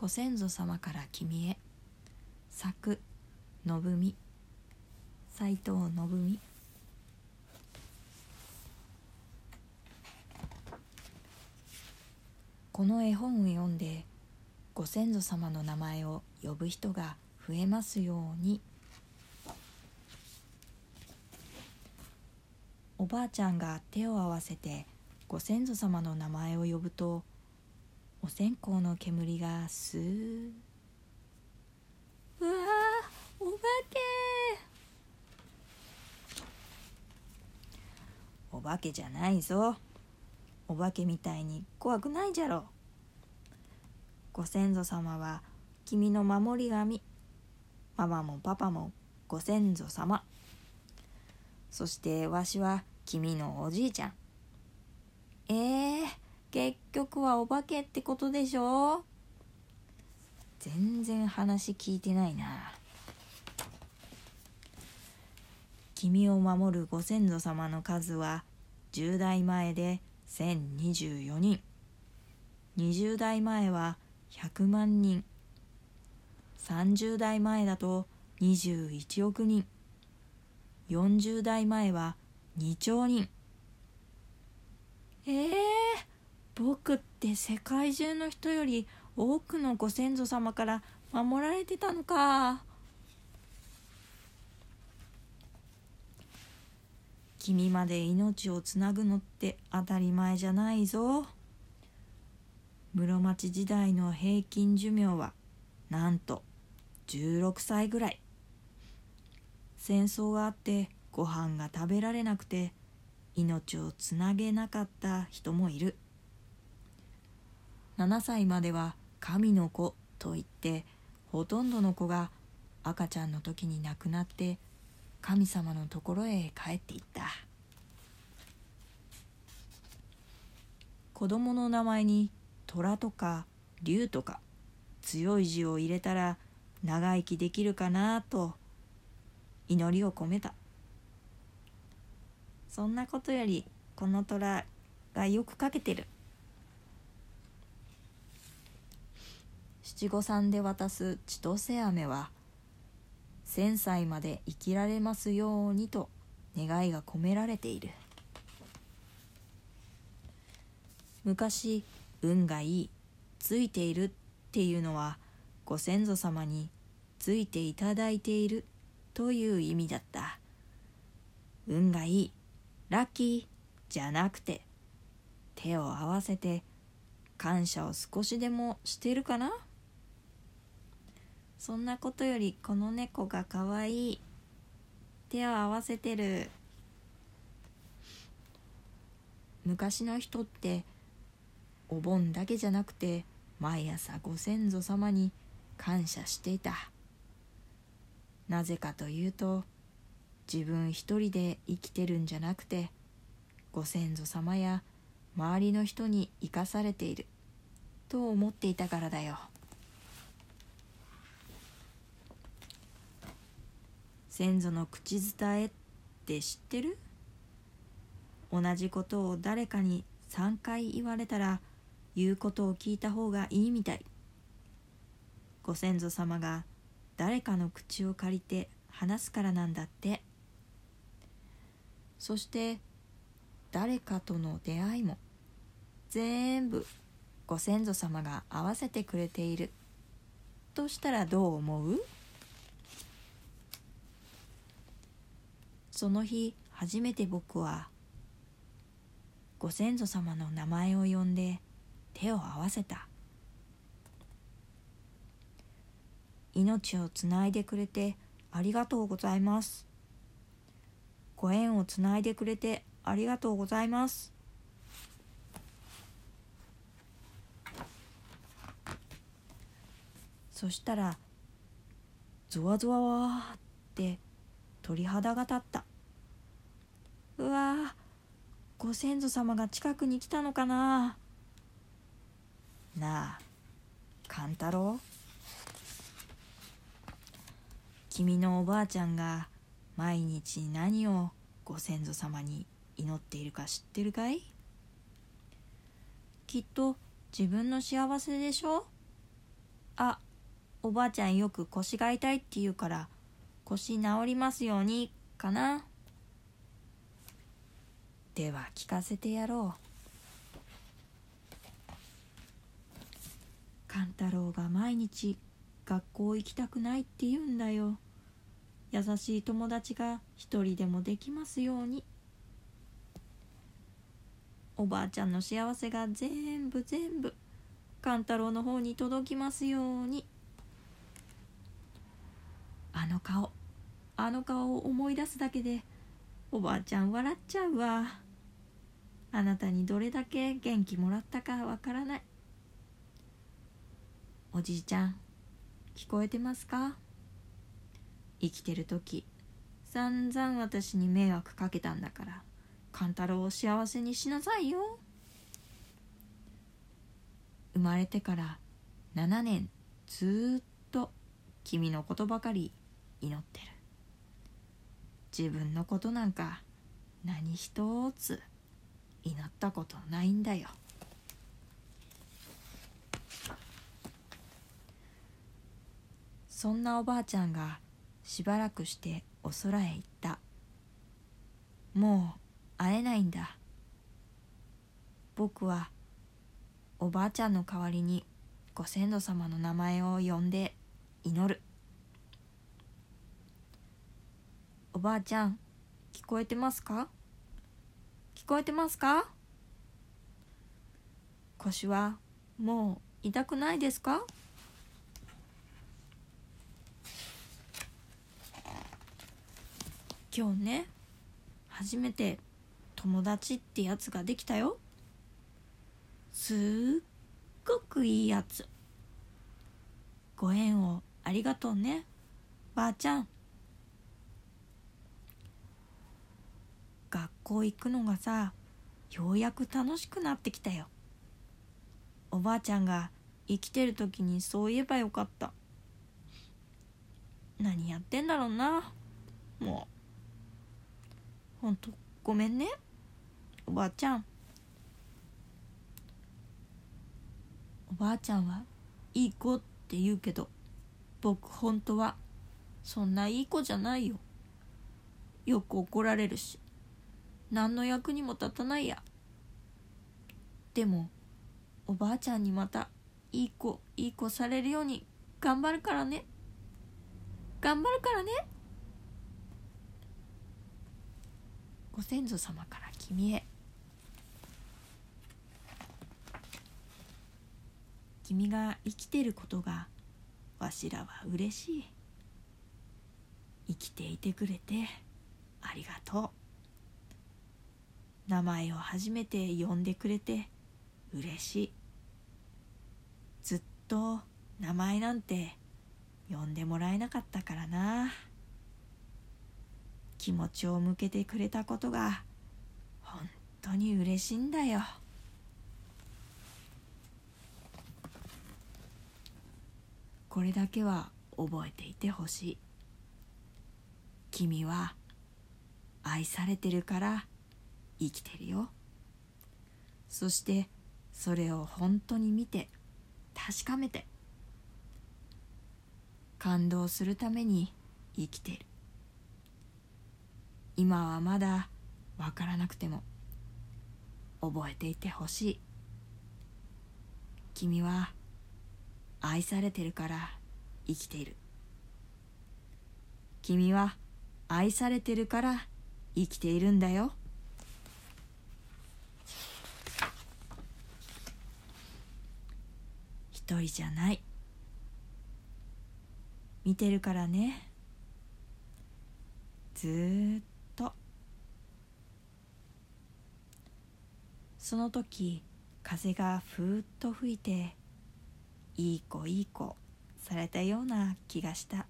ご先祖様から君へ。作信美。斎藤信美。この絵本を読んでご先祖様の名前を呼ぶ人が増えますように。おばあちゃんが手を合わせてご先祖様の名前を呼ぶとお線香の煙がスー。うわーお化け。お化けじゃないぞ。お化けみたいに怖くないじゃろ。ご先祖様は君の守り神。ママもパパもご先祖様。そしてわしは君のおじいちゃん。えー、結局はお化けってことでしょ？全然話聞いてないな。君を守るご先祖様の数は10代前で1024人。20代前は100万人。30代前だと21億人。40代前は2兆人。えー、僕って世界中の人より多くのご先祖様から守られてたのか。君まで命をつなぐのって当たり前じゃないぞ。室町時代の平均寿命はなんと16歳ぐらい。戦争があってご飯が食べられなくて命をつなげなかった人もいる。7歳までは神の子と言ってほとんどの子が赤ちゃんの時に亡くなって神様のところへ帰っていった。子供の名前に虎とか竜とか強い字を入れたら長生きできるかなと祈りを込めた。そんなことよりこの虎がよくかけてる。七五三で渡す千歳飴は千歳まで生きられますようにと願いが込められている。昔運がいいついているっていうのはご先祖様についていただいているという意味だった。運がいいラッキーじゃなくて手を合わせて感謝を少しでもしてるかな？そんなことよりこの猫がかわいい。手を合わせてる昔の人ってお盆だけじゃなくて毎朝ご先祖様に感謝していた。なぜかというと自分一人で生きてるんじゃなくてご先祖様や周りの人に生かされていると思っていたからだよ。先祖の口伝えって知ってる？同じことを誰かに3回言われたら言うことを聞いた方がいいみたい。ご先祖様が誰かの口を借りて話すからなんだって。そして誰かとの出会いも。全部ご先祖様が合わせてくれている。としたらどう思う？その日初めて僕はご先祖様の名前を呼んで手を合わせた。命をつないでくれてありがとうございます。ご縁をつないでくれてありがとうございます。そしたらゾワゾワわって鳥肌が立った。うわご先祖様が近くに来たのかな。なあ勘太郎。君のおばあちゃんが毎日何をご先祖様に祈っているか知ってるかい？きっと自分の幸せでしょ？あおばあちゃんよく腰が痛いって言うから腰治りますようにかな。では聞かせてやろう。勘太郎が毎日学校行きたくないって言うんだよ。優しい友達が一人でもできますように。おばあちゃんの幸せが全部全部。勘太郎の方に届きますように。あの顔あの顔を思い出すだけでおばあちゃん笑っちゃうわ。あなたにどれだけ元気もらったかわからない。おじいちゃん聞こえてますか？生きてる時散々私に迷惑かけたんだから勘太郎を幸せにしなさいよ。生まれてから7年ずっと君のことばかり祈ってる。自分のことなんか何一つ祈ったことないんだよ。そんなおばあちゃんがしばらくしてお空へ行った。もう会えないんだ。僕はおばあちゃんの代わりにご先祖様の名前を呼んで祈る。おばあちゃん聞こえてますか？聞こえてますか？腰はもう痛くないですか？今日ね初めて友達ってやつができたよ。すっごくいいやつ。ご縁をありがとうねばあちゃん。学校行くのがさようやく楽しくなってきたよ。おばあちゃんが生きてる時にそう言えばよかった。何やってんだろうな。もう。ほんとごめんね。おばあちゃん。おばあちゃんはいい子って言うけど僕本当はそんないい子じゃないよ。よく怒られるし。何の役にも立たないや。でもおばあちゃんにまたいい子いい子されるように頑張るからね。頑張るからね。ご先祖様から君へ。君が生きてることがわしらは嬉しい。生きていてくれてありがとう。名前を初めて呼んでくれて嬉しい。ずっと名前なんて呼んでもらえなかったからな。気持ちを向けてくれたことが本当に嬉しいんだよ。これだけは覚えていてほしい。君は愛されてるから生きてるよ。そしてそれを本当に見て確かめて感動するために生きてる。今はまだわからなくても覚えていてほしい。君は愛されてるから生きている。君は愛されてるから生きているんだよ。一人じゃない。見てるからね。ずっと。その時風がふーっと吹いていい子いい子されたような気がした。